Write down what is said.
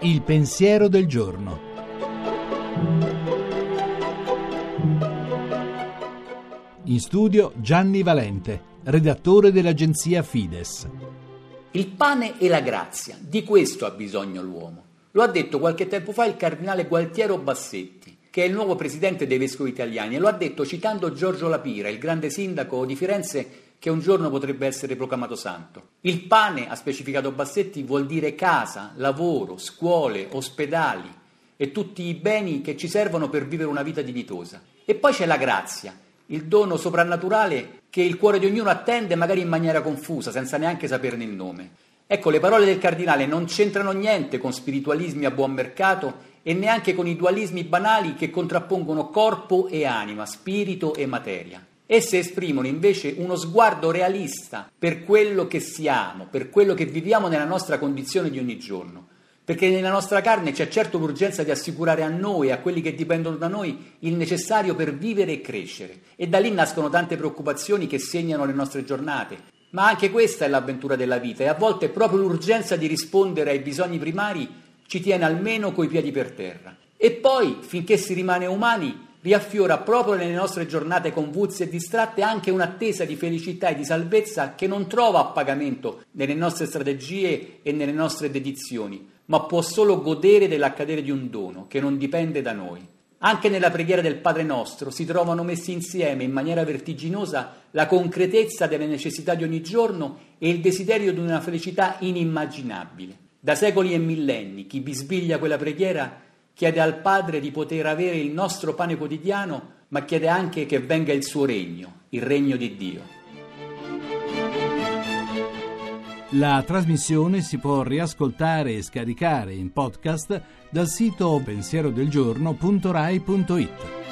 Il pensiero del giorno. In studio Gianni Valente, redattore dell'agenzia Fides. Il pane e la grazia, di questo ha bisogno l'uomo. Lo ha detto qualche tempo fa il cardinale Gualtiero Bassetti, che è il nuovo presidente dei vescovi italiani, e lo ha detto citando Giorgio Lapira, il grande sindaco di Firenze che un giorno potrebbe essere proclamato santo. Il pane, ha specificato Bassetti, vuol dire casa, lavoro, scuole, ospedali e tutti i beni che ci servono per vivere una vita dignitosa. E poi c'è la grazia, il dono soprannaturale che il cuore di ognuno attende magari in maniera confusa, senza neanche saperne il nome. Ecco, le parole del cardinale non c'entrano niente con spiritualismi a buon mercato e neanche con i dualismi banali che contrappongono corpo e anima, spirito e materia. Esse esprimono invece uno sguardo realista per quello che siamo, per quello che viviamo nella nostra condizione di ogni giorno perché nella nostra carne c'è certo l'urgenza di assicurare a noi a quelli che dipendono da noi il necessario per vivere e crescere. E da lì nascono tante preoccupazioni che segnano le nostre giornate. Ma anche questa è l'avventura della vita e a volte proprio l'urgenza di rispondere ai bisogni primari ci tiene almeno coi piedi per terra. E poi, finché si rimane umani, riaffiora proprio nelle nostre giornate convulse e distratte anche un'attesa di felicità e di salvezza che non trova appagamento nelle nostre strategie e nelle nostre dedizioni, ma può solo godere dell'accadere di un dono che non dipende da noi. Anche nella preghiera del Padre nostro si trovano messi insieme in maniera vertiginosa la concretezza delle necessità di ogni giorno e il desiderio di una felicità inimmaginabile. Da secoli e millenni chi bisbiglia quella preghiera chiede al Padre di poter avere il nostro pane quotidiano, ma chiede anche che venga il suo regno, il regno di Dio. La trasmissione si può riascoltare e scaricare in podcast dal sito pensierodelgiorno.rai.it.